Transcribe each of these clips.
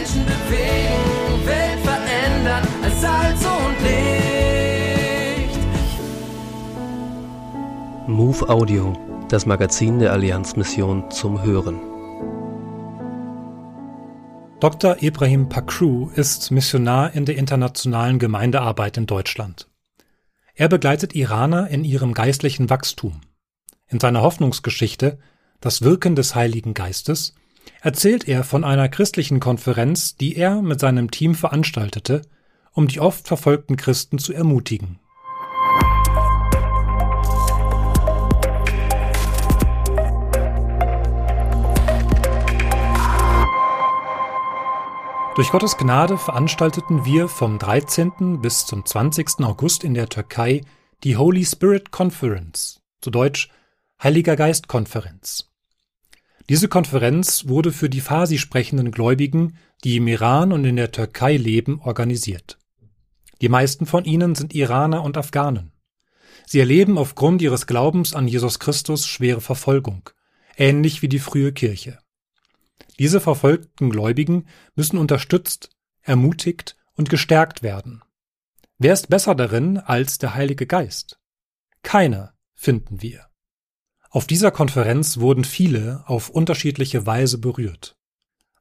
Menschen bewegen, Welt verändern als Salz und Licht. Move Audio, das Magazin der Allianzmission zum Hören. Dr. Ibrahim Pakru ist Missionar in der internationalen Gemeindearbeit in Deutschland. Er begleitet Iraner in ihrem geistlichen Wachstum. In seiner Hoffnungsgeschichte Das Wirken des Heiligen Geistes erzählt er von einer christlichen Konferenz, die er mit seinem Team veranstaltete, um die oft verfolgten Christen zu ermutigen. Durch Gottes Gnade veranstalteten wir vom 13. bis zum 20. August in der Türkei die Holy Spirit Conference, zu Deutsch Heiliger Geist Konferenz. Diese Konferenz wurde für die Farsi sprechenden Gläubigen, die im Iran und in der Türkei leben, organisiert. Die meisten von ihnen sind Iraner und Afghanen. Sie erleben aufgrund ihres Glaubens an Jesus Christus schwere Verfolgung, ähnlich wie die frühe Kirche. Diese verfolgten Gläubigen müssen unterstützt, ermutigt und gestärkt werden. Wer ist besser darin als der Heilige Geist? Keiner, finden wir. Auf dieser Konferenz wurden viele auf unterschiedliche Weise berührt.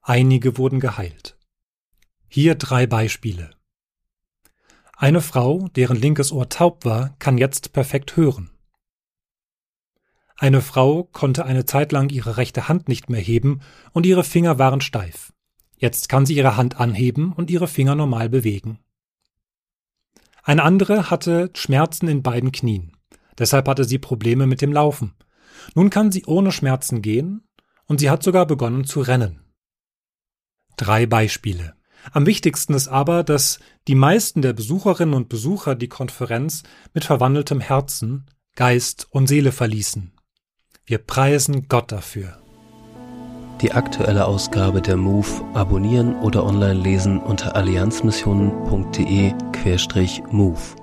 Einige wurden geheilt. Hier drei Beispiele. Eine Frau, deren linkes Ohr taub war, kann jetzt perfekt hören. Eine Frau konnte eine Zeit lang ihre rechte Hand nicht mehr heben und ihre Finger waren steif. Jetzt kann sie ihre Hand anheben und ihre Finger normal bewegen. Eine andere hatte Schmerzen in beiden Knien. Deshalb hatte sie Probleme mit dem Laufen. Nun kann sie ohne Schmerzen gehen und sie hat sogar begonnen zu rennen. Drei Beispiele. Am wichtigsten ist aber, dass die meisten der Besucherinnen und Besucher die Konferenz mit verwandeltem Herzen, Geist und Seele verließen. Wir preisen Gott dafür. Die aktuelle Ausgabe der MOVE abonnieren oder online lesen unter allianzmissionen.de-MOVE.